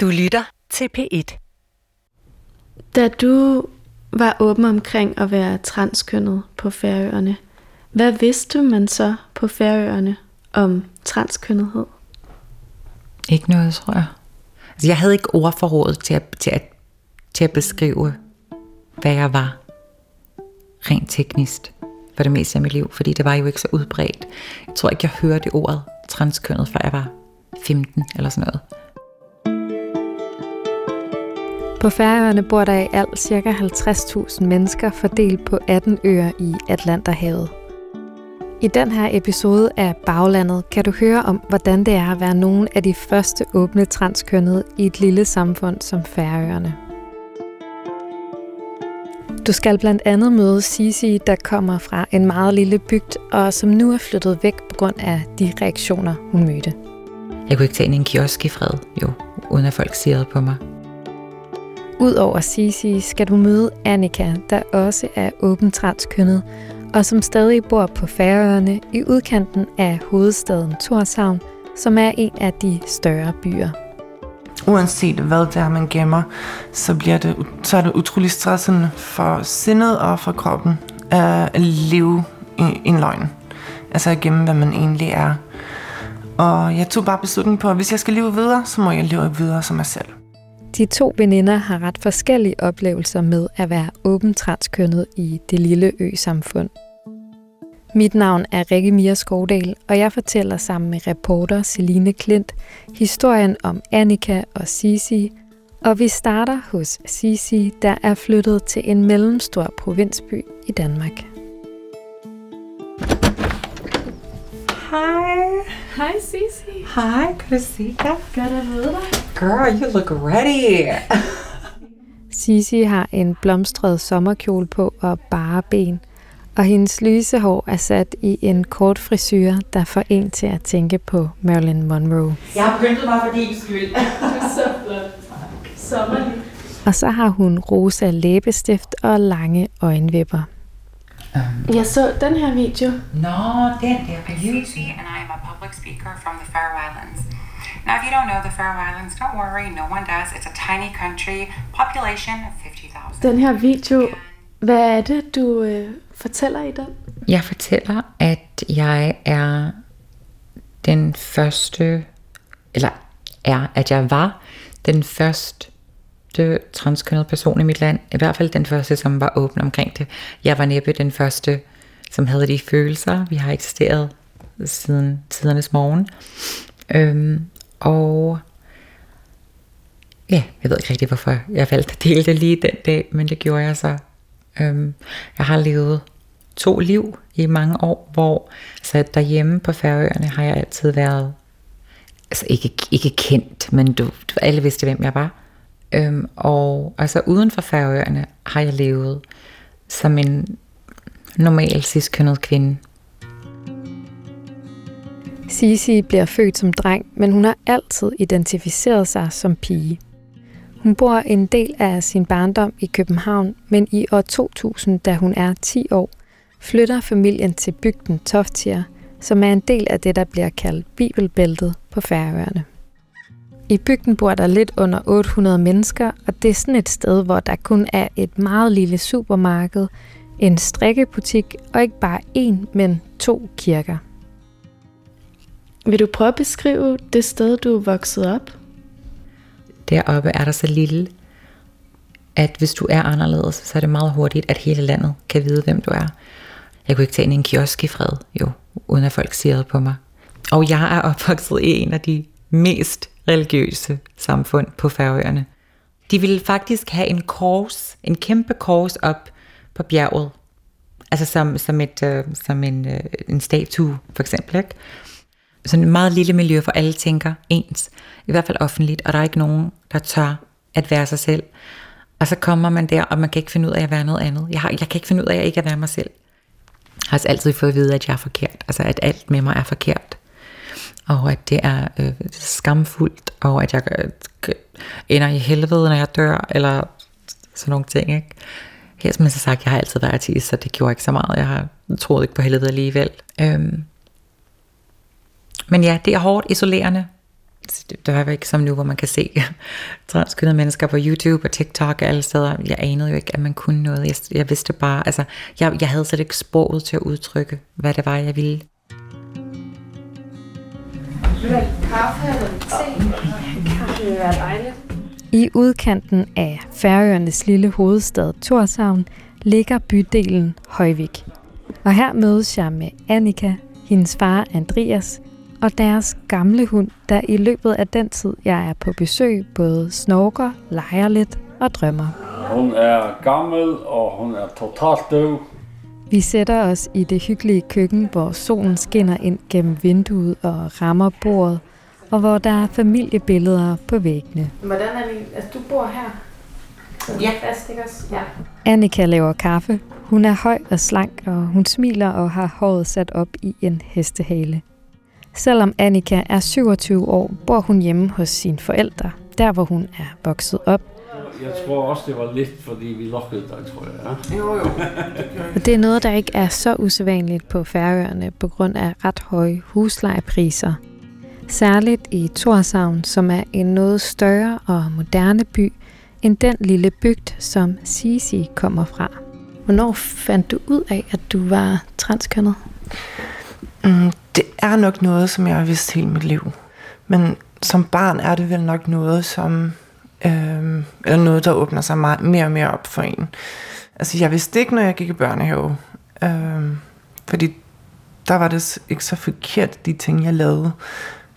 Du lytter til P1. Da du var åben omkring at være transkønnet på Færøerne, hvad vidste man så på Færøerne om transkønnethed? Ikke noget, tror jeg. Altså, jeg havde ikke ordforrådet til at, til, at, til at beskrive, hvad jeg var rent teknisk for det meste af mit liv, fordi det var jo ikke så udbredt. Jeg tror ikke, jeg hørte ordet transkønnet, før jeg var 15 eller sådan noget. På Færøerne bor der i alt ca. 50.000 mennesker fordelt på 18 øer i Atlanterhavet. I den her episode af Baglandet kan du høre om, hvordan det er at være nogen af de første åbne transkønnede i et lille samfund som Færøerne. Du skal blandt andet møde Sisi, der kommer fra en meget lille bygd, og som nu er flyttet væk på grund af de reaktioner, hun mødte. Jeg kunne ikke tage ind i en kiosk i fred, jo, uden at folk sirede på mig. Udover Sisi skal du møde Annika, der også er åben transkønnet, og som stadig bor på Færøerne i udkanten af hovedstaden Torshavn, som er en af de større byer. Uanset hvad det er, man gemmer, så, bliver det, så er det utrolig stressende for sindet og for kroppen øh, at leve i en løgn. Altså at gemme, hvad man egentlig er. Og jeg tog bare beslutningen på, at hvis jeg skal leve videre, så må jeg leve videre som mig selv. De to veninder har ret forskellige oplevelser med at være åben transkønnet i det lille ø-samfund. Mit navn er Rikke Mia Skovdal, og jeg fortæller sammen med reporter Celine Klint historien om Annika og Sisi, og vi starter hos Sisi, der er flyttet til en mellemstor provinsby i Danmark. Hej. Hej. Hi, to see you. Godt at møde dig. Girl, you look ready. Sisi har en blomstret sommerkjole på og bare ben, og hendes lyse hår er sat i en kort frisyr, der får en til at tænke på Marilyn Monroe. Jeg har pyntet mig for din skyld. Så flot. Sommerlig. Og så har hun rosa læbestift og lange øjenvipper. Jeg så den her video. Nå, den der på YouTube. Susie, and I am a public speaker from the Faroe Islands. Now, if you don't know the Faroe Islands, don't worry, no one does. It's a tiny country, population of 50,000. Den her video, hvad er det, du øh, fortæller i den? Jeg fortæller, at jeg er den første, eller er, at jeg var den første transkønnede person i mit land. I hvert fald den første, som var åben omkring det. Jeg var næppe den første, som havde de følelser. Vi har eksisteret siden tidernes morgen. Øhm, og ja, jeg ved ikke rigtig, hvorfor jeg valgte at dele det lige den dag, men det gjorde jeg så. Øhm, jeg har levet to liv i mange år, hvor så derhjemme på Færøerne har jeg altid været, altså ikke, ikke kendt, men du, du, alle vidste, hvem jeg var. Øhm, og altså uden for Færøerne har jeg levet som en normal cis-kønnet kvinde. Sisi bliver født som dreng, men hun har altid identificeret sig som pige. Hun bor en del af sin barndom i København, men i år 2000, da hun er 10 år, flytter familien til bygden Toftier, som er en del af det, der bliver kaldt Bibelbæltet på Færøerne. I bygden bor der lidt under 800 mennesker, og det er sådan et sted, hvor der kun er et meget lille supermarked, en strikkebutik og ikke bare én, men to kirker. Vil du prøve at beskrive det sted, du er vokset op? Deroppe er der så lille, at hvis du er anderledes, så er det meget hurtigt, at hele landet kan vide, hvem du er. Jeg kunne ikke tage ind i en kiosk i fred, jo, uden at folk sirede på mig. Og jeg er opvokset i en af de mest religiøse samfund på Færøerne. De ville faktisk have en kors, en kæmpe kors op på bjerget. Altså som, som, et, øh, som en, øh, en statue, for eksempel. Ikke? Sådan et meget lille miljø, for alle tænker ens. I hvert fald offentligt, og der er ikke nogen, der tør at være sig selv. Og så kommer man der, og man kan ikke finde ud af at være noget andet. Jeg, har, jeg kan ikke finde ud af at ikke at være mig selv. Jeg har altså altid fået at vide, at jeg er forkert. Altså at alt med mig er forkert og at det er øh, skamfuldt, og at jeg øh, ender i helvede, når jeg dør, eller sådan nogle ting, ikke? Her som jeg så sagt, jeg har altid været artist, så det gjorde ikke så meget. Jeg har troet ikke på helvede alligevel. Øhm. Men ja, det er hårdt isolerende. det er jo ikke som nu, hvor man kan se transkønnede mennesker på YouTube og TikTok og alle steder. Jeg anede jo ikke, at man kunne noget. Jeg, jeg vidste bare, altså, jeg, jeg havde slet ikke sproget til at udtrykke, hvad det var, jeg ville. I udkanten af Færøernes lille hovedstad Torshavn ligger bydelen Højvik. Og her mødes jeg med Annika, hendes far Andreas og deres gamle hund, der i løbet af den tid, jeg er på besøg, både snorker, leger lidt og drømmer. Hun er gammel, og hun er totalt døv. Vi sætter os i det hyggelige køkken, hvor solen skinner ind gennem vinduet og rammer bordet, og hvor der er familiebilleder på væggene. Hvordan er det? Altså, du bor her? Ja. Fast, ikke også? Ja. Annika laver kaffe. Hun er høj og slank, og hun smiler og har håret sat op i en hestehale. Selvom Annika er 27 år, bor hun hjemme hos sine forældre, der hvor hun er vokset op. Jeg tror også, det var lidt, fordi vi lukkede dig, tror jeg. Ja? Jo, jo. Og det er noget, der ikke er så usædvanligt på Færøerne på grund af ret høje huslejepriser. Særligt i Torshavn, som er en noget større og moderne by end den lille bygd, som Sisi kommer fra. Hvornår fandt du ud af, at du var transkønnet? Mm, det er nok noget, som jeg har vidst hele mit liv. Men som barn er det vel nok noget, som... Øh, eller noget, der åbner sig meget, mere og mere op for en. Altså, jeg vidste ikke, når jeg gik i børnehave. Øh, fordi der var det ikke så forkert, de ting, jeg lavede.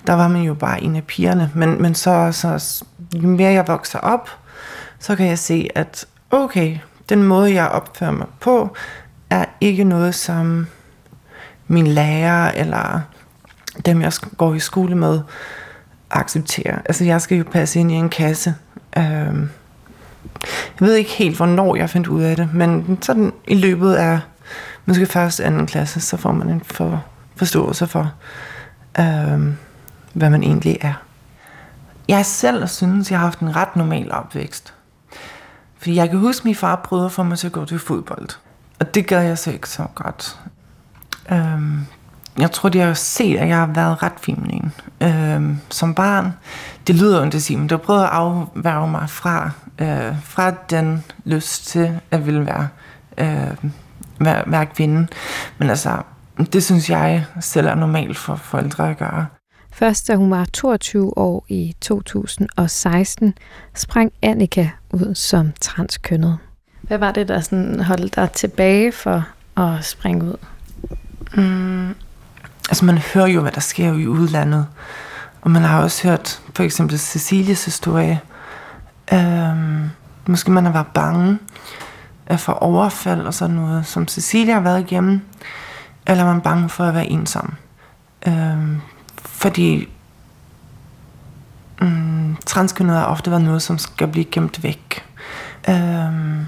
Der var man jo bare en af pigerne. Men, men så, så, jo mere jeg vokser op, så kan jeg se, at okay, den måde, jeg opfører mig på, er ikke noget, som min lærer eller dem, jeg går i skole med, accepterer. Altså, jeg skal jo passe ind i en kasse. Øhm, jeg ved ikke helt, hvornår jeg fandt ud af det, men sådan i løbet af måske første anden klasse, så får man en for, forståelse for, øhm, hvad man egentlig er. Jeg selv synes, jeg har haft en ret normal opvækst. Fordi jeg kan huske, at min far prøvede for mig til at gå til fodbold. Og det gør jeg så ikke så godt. Øhm, jeg tror, de har set, at jeg har været ret feminin. Øhm, som barn, det lyder jo ikke sige, men det har prøvet at afværge mig fra, øh, fra den lyst til at ville være, øh, være, være kvinde. Men altså, det synes jeg selv er normalt for forældre at gøre. Først da hun var 22 år i 2016, sprang Annika ud som transkønnet. Hvad var det, der sådan holdt dig tilbage for at springe ud? Mm, altså man hører jo, hvad der sker i udlandet. Og man har også hørt for eksempel Cecilies historie. Øhm, måske man har været bange øh, for overfald og sådan noget, som Cecilia har været igennem. Eller man er bange for at være ensom. Øhm, fordi mm, transkønnet har ofte været noget, som skal blive gemt væk. Øhm,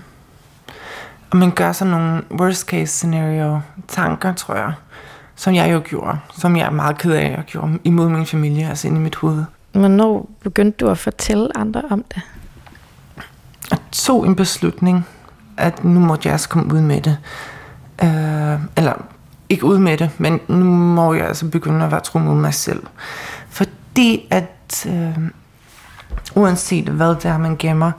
og man gør sådan nogle worst case scenario tanker, tror jeg, som jeg jo gjorde, som jeg er meget ked af, at jeg gjorde imod min familie, altså ind i mit hoved. Hvornår begyndte du at fortælle andre om det? Jeg tog en beslutning, at nu måtte jeg altså komme ud med det. Øh, eller ikke ud med det, men nu må jeg altså begynde at være tro mod mig selv. Fordi at øh, uanset hvad det er, man gemmer,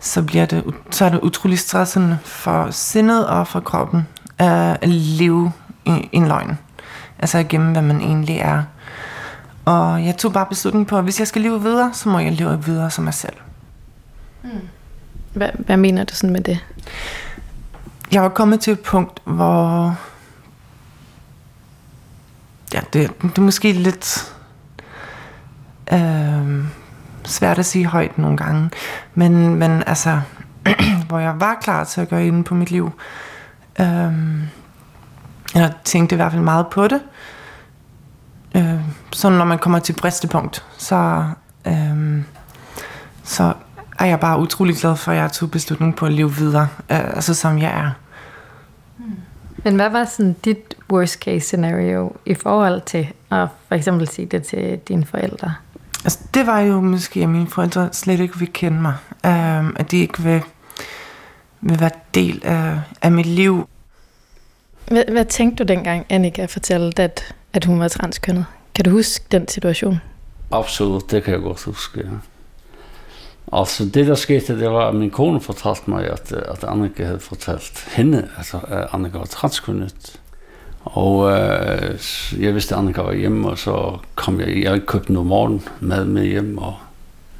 så, bliver det, så er det utrolig stressende for sindet og for kroppen at leve i en løgn. Altså at gemme, hvad man egentlig er. Og jeg tog bare beslutningen på, at hvis jeg skal leve videre, så må jeg leve videre som mig selv. Hmm. Hvad, hvad mener du sådan med det? Jeg var kommet til et punkt, hvor... Ja, det, det er måske lidt... Øh, svært at sige højt nogle gange. Men, men altså, hvor jeg var klar til at gøre inden på mit liv. Øhm, jeg tænkte i hvert fald meget på det. Øh, så når man kommer til bristepunkt, så, øhm, så er jeg bare utrolig glad for, at jeg tog beslutning på at leve videre, øh, altså som jeg er. Men hvad var sådan dit worst case scenario i forhold til at for eksempel sige det til dine forældre? Altså, det var jo måske, at mine forældre slet ikke vil kende mig. Um, at de ikke vil, vil være del af, af mit liv. Hvad, hvad tænkte du dengang, Annika fortalte, at, at hun var transkønnet? Kan du huske den situation? Absolut, det kan jeg godt huske, ja. Altså, det der skete, det var, at min kone fortalte mig, at, at Annika havde fortalt hende, altså, at Annika var transkønnet. Og øh, jeg vidste, at Annika var hjemme, og så kom jeg, jeg købte noget morgen mad med hjem, og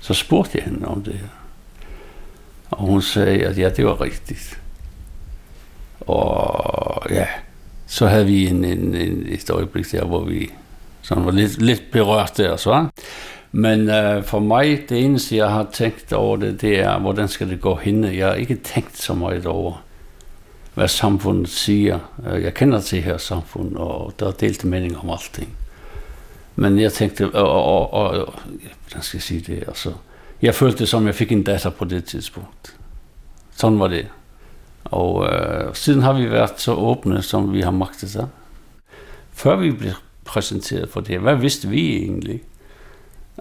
så spurgte jeg hende om det her. Og hun sagde, at ja, det var rigtigt. Og ja, så havde vi en, en, en, et øjeblik der, hvor vi sådan var lidt, lidt berørt der, så. Men øh, for mig, det eneste, jeg har tænkt over det, det er, hvordan skal det gå henne? Jeg har ikke tænkt så meget over, hvad samfundet siger. Øh, jeg kender til her samfund, og der er delte mening om alting. Men jeg tænkte, og, og, og, og hvordan skal jeg sige det, altså, jeg følte som, jeg fik en datter på det tidspunkt. Sådan var det. Og øh, siden har vi været så åbne, som vi har magtet det. Før vi blev præsenteret for det, hvad vidste vi egentlig?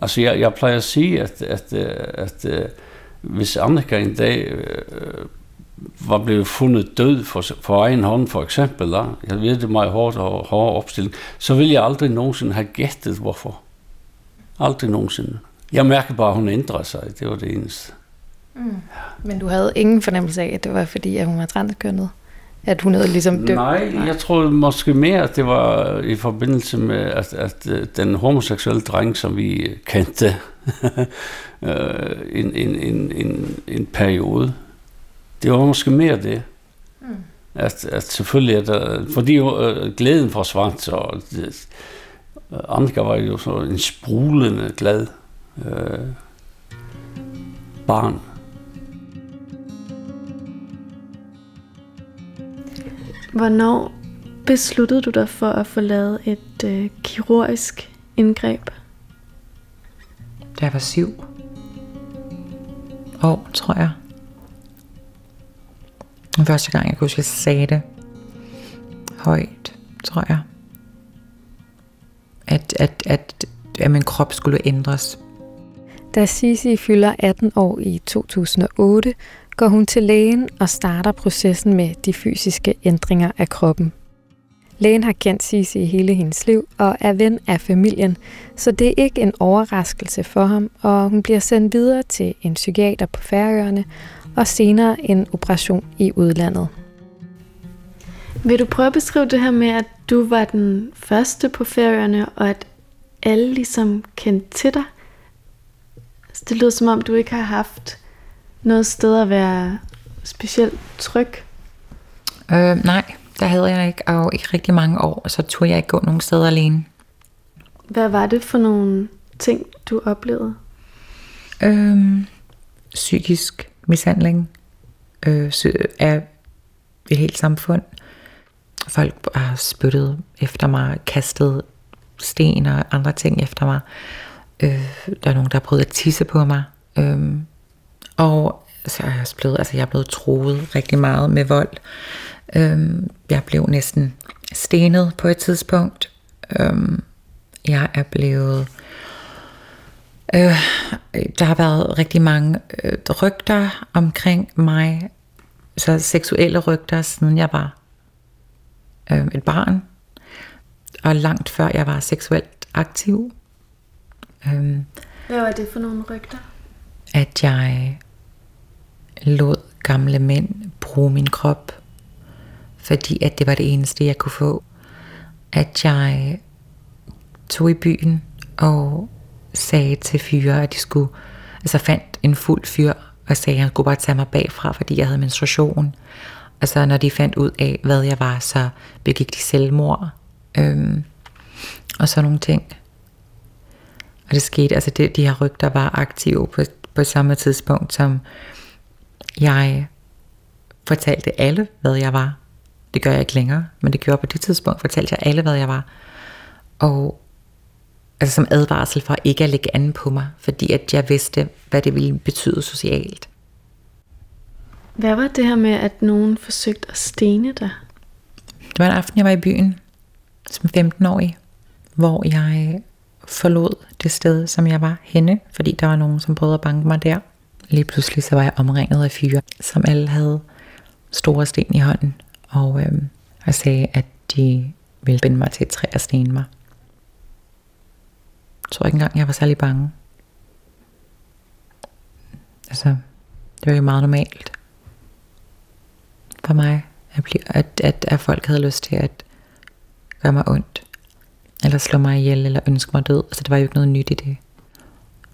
Altså, jeg, jeg plejer at sige, at, at, øh, at, at hvis Annika en dag øh, var blevet fundet død for, for egen hånd, for eksempel, da, jeg ved det meget hårdt og hård opstilling, så ville jeg aldrig nogensinde have gættet, hvorfor. Aldrig nogensinde. Jeg mærker bare, at hun ændrer sig. Det var det eneste. Mm. Men du havde ingen fornemmelse af, at det var fordi, at hun var transkønnet? At hun havde ligesom dømt? Nej, jeg troede måske mere, at det var i forbindelse med, at, at øh, den homoseksuelle dreng, som vi kendte øh, en, en, en, en, en periode, det var måske mere det. Mm. At, at selvfølgelig, er der, fordi øh, glæden forsvandt, så det, Annika var jo så en sprulende glad øh, barn. Hvornår besluttede du dig for at få lavet et øh, kirurgisk indgreb? Da jeg var syv år, tror jeg. Den første gang, jeg kunne huske, jeg sagde det højt, tror jeg. At, at, at, at min krop skulle ændres. Da Sisi fylder 18 år i 2008, går hun til lægen og starter processen med de fysiske ændringer af kroppen. Lægen har kendt Sisi i hele hendes liv og er ven af familien, så det er ikke en overraskelse for ham, og hun bliver sendt videre til en psykiater på Færøerne og senere en operation i udlandet. Vil du prøve at beskrive det her med, at du var den første på færøerne, og at alle ligesom kendte til dig? Det lyder som om, du ikke har haft noget sted at være specielt tryg. Øh, nej, der havde jeg ikke, og i rigtig mange år, så turde jeg ikke gå nogen steder alene. Hvad var det for nogle ting, du oplevede? Øhm, psykisk mishandling øh, af et helt samfund. Folk har spyttet efter mig, kastet sten og andre ting efter mig. Øh, der er nogen, der har prøvet at tisse på mig. Øh, og så er jeg også blevet, altså jeg er blevet troet rigtig meget med vold. Øh, jeg blev næsten stenet på et tidspunkt. Øh, jeg er blevet Øh, der har været rigtig mange øh, rygter omkring mig, så seksuelle rygter, siden jeg var øh, et barn, og langt før jeg var seksuelt aktiv. Øh, Hvad var det for nogle rygter? at jeg lod gamle mænd bruge min krop, fordi at det var det eneste, jeg kunne få. At jeg tog i byen og sagde til fyre, at de skulle, altså fandt en fuld fyr, og sagde, at han skulle bare tage mig bagfra, fordi jeg havde menstruation. Og så når de fandt ud af, hvad jeg var, så begik de selvmord. Øhm, og sådan nogle ting. Og det skete, altså det, de her rygter var aktive på, på samme tidspunkt, som jeg fortalte alle, hvad jeg var. Det gør jeg ikke længere, men det gjorde på det tidspunkt, fortalte jeg alle, hvad jeg var. Og altså som advarsel for ikke at lægge an på mig, fordi at jeg vidste, hvad det ville betyde socialt. Hvad var det her med, at nogen forsøgte at stene dig? Det var en aften, jeg var i byen som 15-årig, hvor jeg forlod det sted, som jeg var henne, fordi der var nogen, som prøvede at banke mig der. Lige pludselig så var jeg omringet af fyre, som alle havde store sten i hånden, og øh, jeg sagde, at de ville binde mig til et træ og stene mig. tror ikke engang, jeg var særlig bange. Altså, det var jo meget normalt for mig, at, blive, at, at, at folk havde lyst til at gøre mig ondt. Eller slå mig ihjel, eller ønske mig død. Altså, det var jo ikke noget nyt i det.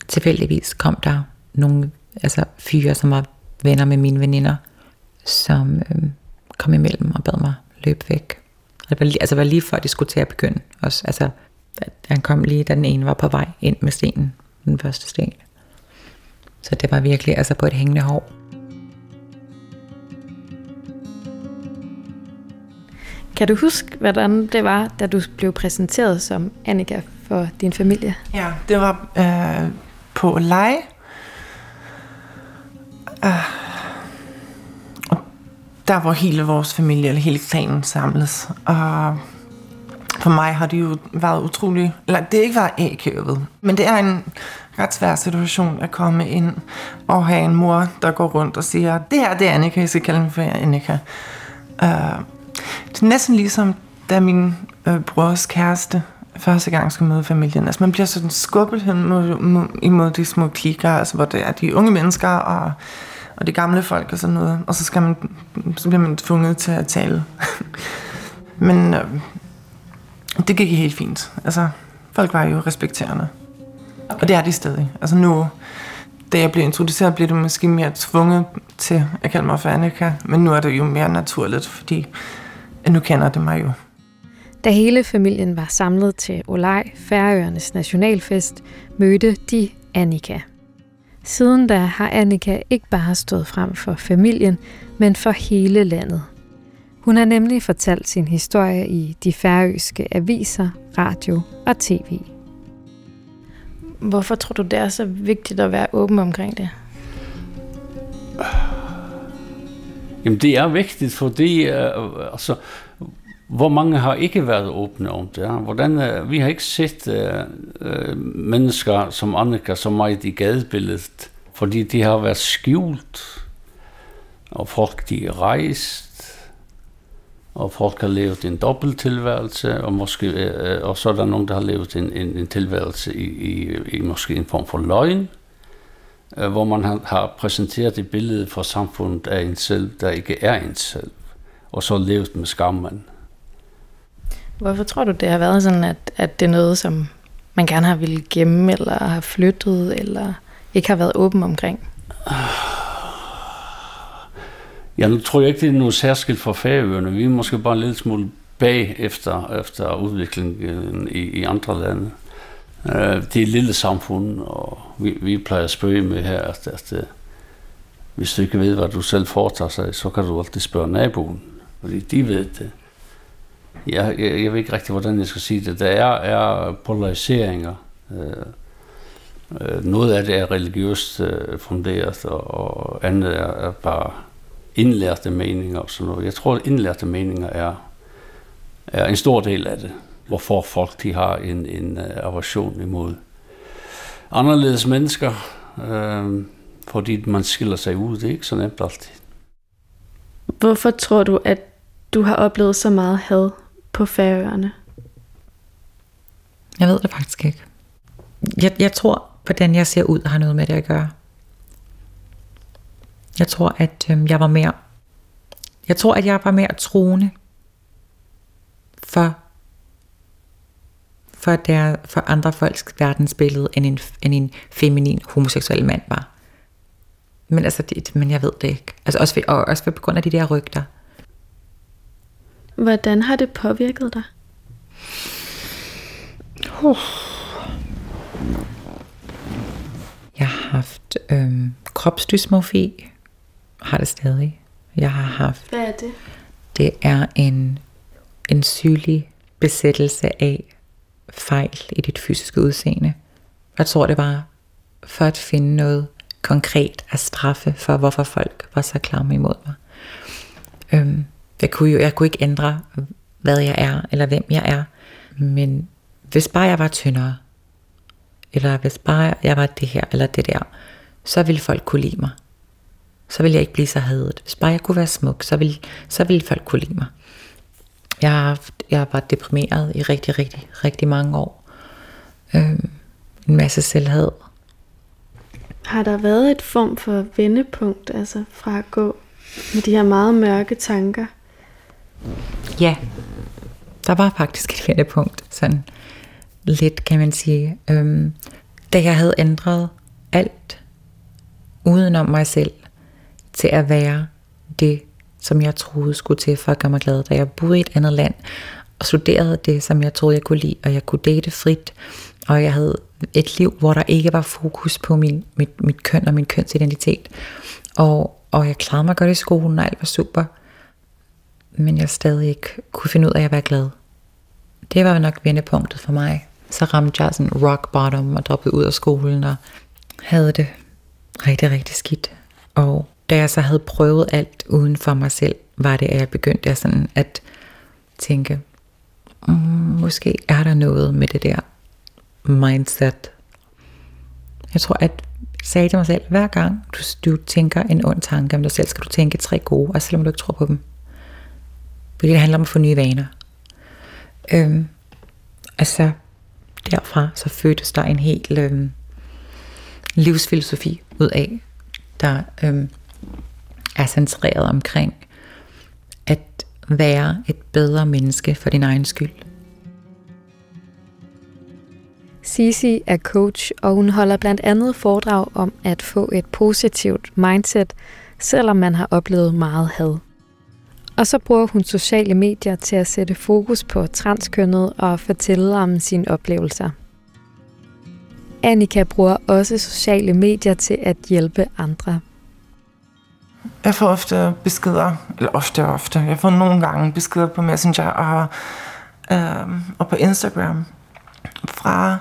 Tilfældigvis kom der nogle altså, fyre, som var venner med mine veninder, som øhm, kom imellem og bad mig løbe væk. Og det var, lige, altså, det var lige før de skulle til at begynde også. Altså, han kom lige, da den ene var på vej ind med stenen, den første sten. Så det var virkelig altså på et hængende hår. Kan du huske, hvordan det var, da du blev præsenteret som Annika for din familie? Ja, det var øh, på leje. Uh, og der hvor hele vores familie, eller hele klanen samles. Og for mig har det jo været utrolig... Eller det har ikke været A-købet, men det er en ret svær situation at komme ind og have en mor, der går rundt og siger, det her det er Annika, jeg skal kalde hende for Annika. Uh, det er næsten ligesom, da min øh, brors kæreste første gang skal møde familien. Altså man bliver sådan skubbet hen mod, mod, imod de små klikker, altså hvor det er de unge mennesker og, og de gamle folk og sådan noget. Og så, skal man, så bliver man tvunget til at tale. Men øh, det gik helt fint. Altså, folk var jo respekterende. Okay. Og det er de stadig. Altså nu, da jeg blev introduceret, blev det måske mere tvunget til at kalde mig for Annika. Men nu er det jo mere naturligt, fordi nu kender det mig jo. Da hele familien var samlet til Olej, Færøernes nationalfest, mødte de Annika. Siden da har Annika ikke bare stået frem for familien, men for hele landet. Hun har nemlig fortalt sin historie i de færøske aviser, radio og tv. Hvorfor tror du, det er så vigtigt at være åben omkring det? Jamen det er vigtigt, fordi uh, altså, hvor mange har ikke været åbne om det? Hvordan, øh, vi har ikke set øh, øh, mennesker som Annika så meget i gadebilledet, fordi de har været skjult, og folk de er rejst, og folk har levet en dobbelttilværelse, og, måske, øh, øh, og så er der nogen, der har levet en, en, en tilværelse i, i, i måske en form for løgn, øh, hvor man har, har præsenteret et billede for samfundet af en selv, der ikke er en selv, og så levet med skammen. Hvorfor tror du, det har været sådan, at, at det er noget, som man gerne har ville gemme, eller har flyttet, eller ikke har været åben omkring? Ja, nu tror jeg ikke, det er noget særskilt for færøerne. Vi er måske bare lidt smule bag efter, efter udviklingen i, i andre lande. Øh, det er et lille samfund, og vi, vi plejer at spørge med her, at, at, at hvis du ikke ved, hvad du selv foretager sig, så kan du altid spørge naboen, fordi de ved det. Jeg, jeg, jeg ved ikke rigtig, hvordan jeg skal sige det. Der er, er polariseringer. Øh, øh, noget af det er religiøst øh, funderet, og, og andet er, er bare indlærte meninger og sådan noget. Jeg tror, at indlærte meninger er, er en stor del af det, hvorfor folk de har en, en øh, aversion imod anderledes mennesker, øh, fordi man skiller sig ud. Det er ikke så nemt altid. Hvorfor tror du, at du har oplevet så meget had på færøerne? Jeg ved det faktisk ikke. Jeg, jeg tror, hvordan jeg ser ud, har noget med det at gøre. Jeg tror, at øh, jeg var mere jeg tror, at jeg var mere troende for, for, der, for andre folks verdensbillede, end en, end en feminin homoseksuel mand var. Men, altså, det, men jeg ved det ikke. Altså også, ved, og også ved, på grund af de der rygter. Hvordan har det påvirket dig? Uh. Jeg har haft øhm, kropsdysmorfi, har det stadig. Jeg har haft. Hvad er det? Det er en, en sygelig besættelse af fejl i dit fysiske udseende. Jeg tror, det var for at finde noget konkret at straffe for, hvorfor folk var så klamme imod mig. Øhm, jeg, kunne jo, jeg kunne ikke ændre, hvad jeg er, eller hvem jeg er. Men hvis bare jeg var tyndere, eller hvis bare jeg var det her, eller det der, så ville folk kunne lide mig så ville jeg ikke blive så hadet. Hvis bare jeg kunne være smuk, så ville, så ville folk kunne lide mig. Jeg har haft, jeg var deprimeret i rigtig, rigtig, rigtig mange år. Øhm, en masse selvhed. Har der været et form for vendepunkt, altså fra at gå med de her meget mørke tanker? Ja, der var faktisk et vendepunkt, sådan lidt kan man sige. Øhm, da jeg havde ændret alt udenom mig selv til at være det, som jeg troede skulle til for at gøre mig glad. Da jeg boede i et andet land og studerede det, som jeg troede, jeg kunne lide, og jeg kunne date frit, og jeg havde et liv, hvor der ikke var fokus på min, mit, mit køn og min kønsidentitet. Og, og jeg klarede mig godt i skolen, og alt var super. Men jeg stadig ikke kunne finde ud af at være glad. Det var nok vendepunktet for mig. Så ramte jeg sådan rock bottom og droppede ud af skolen og havde det rigtig, rigtig skidt. Og da jeg så havde prøvet alt uden for mig selv, var det, at jeg begyndte sådan at tænke, mm, måske er der noget med det der mindset. Jeg tror, at jeg sagde til mig selv, hver gang du, du tænker en ond tanke om dig selv, skal du tænke tre gode, og selvom du ikke tror på dem. Fordi det handler om at få nye vaner. Øhm, altså, så derfra, så fødtes der en helt øhm, livsfilosofi ud af, der øhm, er centreret omkring at være et bedre menneske for din egen skyld. Sisi er coach, og hun holder blandt andet foredrag om at få et positivt mindset, selvom man har oplevet meget had. Og så bruger hun sociale medier til at sætte fokus på transkønnet og fortælle om sine oplevelser. Annika bruger også sociale medier til at hjælpe andre. Jeg får ofte beskeder, eller ofte og ofte, jeg får nogle gange beskeder på Messenger og, øh, og på Instagram fra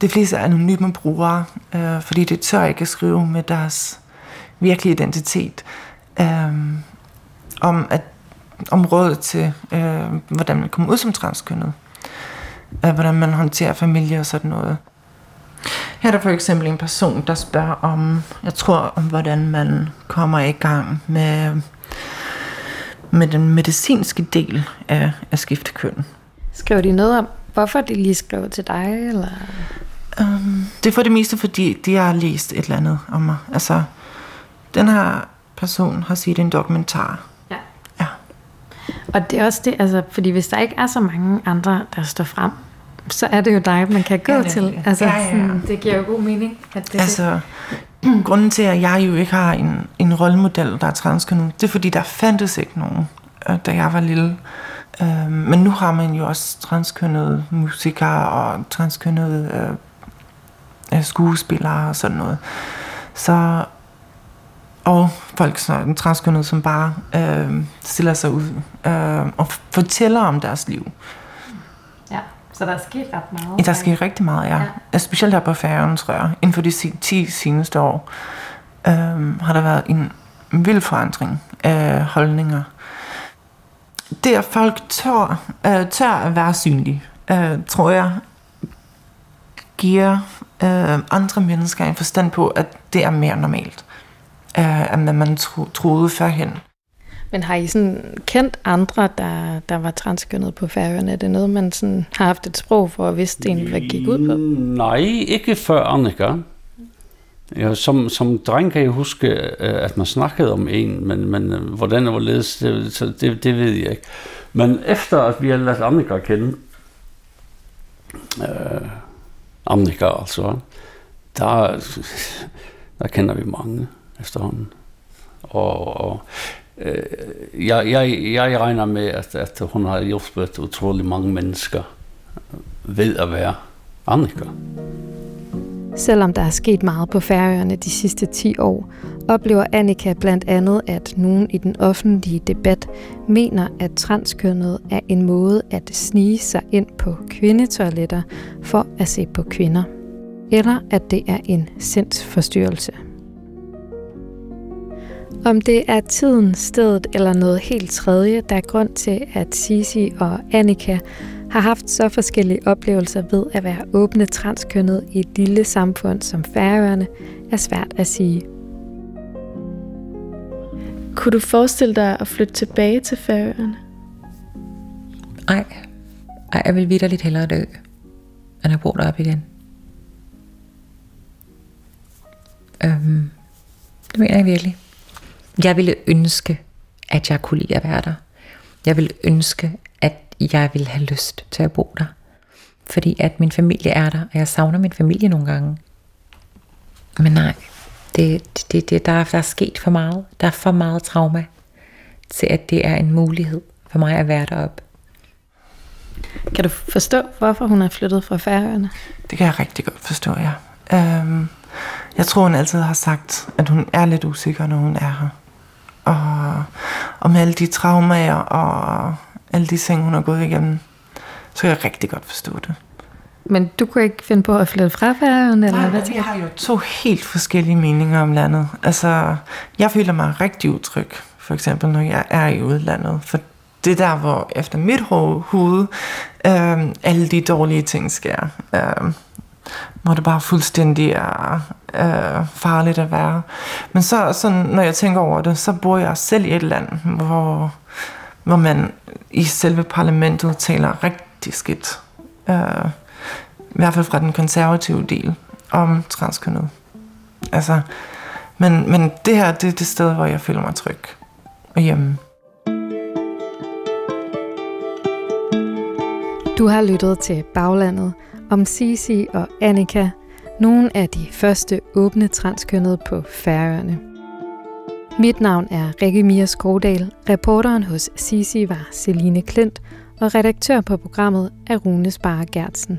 de fleste anonyme brugere, øh, fordi det tør ikke at skrive med deres virkelige identitet, øh, om, at, om råd til, øh, hvordan man kommer ud som transkønnet, øh, hvordan man håndterer familie og sådan noget. Her er der for eksempel en person, der spørger om, jeg tror, om hvordan man kommer i gang med, med den medicinske del af, af skiftekøn. Skriver de noget om, hvorfor de lige skrev til dig? Eller? Um, det er for det meste, fordi de har læst et eller andet om mig. Altså, den her person har set en dokumentar. Og det er også det, altså, fordi hvis der ikke er så mange andre, der står frem, så er det jo dig, man kan gå Ja, det til. det. Altså, Ja, ja. Sådan, det giver jo god mening. At det, Altså, grunden til, at jeg jo ikke har en, en rollemodel, der er transkønnet, det er fordi, der fandtes ikke nogen, øh, da jeg var lille. Øh, men nu har man jo også transkønnede musikere og transkønnede øh, øh, skuespillere og sådan noget. Så, og folk som transkønnede, som bare øh, stiller sig ud øh, og fortæller om deres liv. ja. Så der er sket ret meget. Ja, der sker rigtig meget, ja. Ja. Specielt her på Færøen, tror jeg. Inden for de si- 10 seneste år øhm, har der været en vild forandring af holdninger. Det, at folk tør, øh, tør at være synlige, øh, tror jeg, giver øh, andre mennesker en forstand på, at det er mere normalt, øh, end hvad man tro, troede førhen. Men har I sådan kendt andre, der, der var transkønnet på færøerne? Er det noget, man sådan har haft et sprog for at vidste egentlig, hvad gik ud på? Nej, ikke før Annika. Ja, som, som dreng kan jeg huske, øh, at man snakkede om en, men, men øh, hvordan det var ledes, det, det, det ved jeg ikke. Men efter at vi har lært Annika kende, øh, Annika altså, der, der kender vi mange efterhånden. Og, og øh, jeg, jeg, jeg regner med, at, at hun har hjulpet utrolig mange mennesker ved at være Annika. Selvom der er sket meget på Færøerne de sidste 10 år, oplever Annika blandt andet, at nogen i den offentlige debat mener, at transkønnet er en måde at snige sig ind på kvindetoiletter for at se på kvinder. Eller at det er en sindsforstyrrelse. Om det er tiden, stedet eller noget helt tredje, der er grund til, at Sisi og Annika har haft så forskellige oplevelser ved at være åbne transkønnet i et lille samfund som Færøerne, er svært at sige. Kunne du forestille dig at flytte tilbage til Færøerne? Ej, ej jeg vil videre lidt hellere dø, end at bo deroppe igen. Øhm, det mener jeg virkelig. Jeg ville ønske, at jeg kunne lide at være der. Jeg ville ønske, at jeg ville have lyst til at bo der. Fordi at min familie er der, og jeg savner min familie nogle gange. Men nej, det, det, det, der, er, der er sket for meget. Der er for meget trauma til, at det er en mulighed for mig at være deroppe. Kan du forstå, hvorfor hun er flyttet fra Færøerne? Det kan jeg rigtig godt forstå, ja. Øhm, jeg tror, hun altid har sagt, at hun er lidt usikker, når hun er her. Og, og med alle de traumer og alle de ting, hun har gået igennem, så kan jeg rigtig godt forstå det. Men du kunne ikke finde på at flytte fra Færøerne, eller Nej, hvad vi tænker har jo to helt forskellige meninger om landet. Altså, jeg føler mig rigtig utryg, for eksempel, når jeg er i udlandet. For det er der, hvor efter mit ho- hoved, øh, alle de dårlige ting sker. Øh, hvor det bare fuldstændig er øh, farligt at være. Men så, så, når jeg tænker over det, så bor jeg selv i et land, hvor, hvor man i selve parlamentet taler rigtig skidt. Øh, I hvert fald fra den konservative del om transkønnet. Altså, men, men det her, det er det sted, hvor jeg føler mig tryg og hjemme. Du har lyttet til Baglandet om Sisi og Annika, nogle af de første åbne transkønnede på Færøerne. Mit navn er Rikke Mia Skrodal, reporteren hos Sisi var Celine Klint, og redaktør på programmet er Rune Spare Gertsen.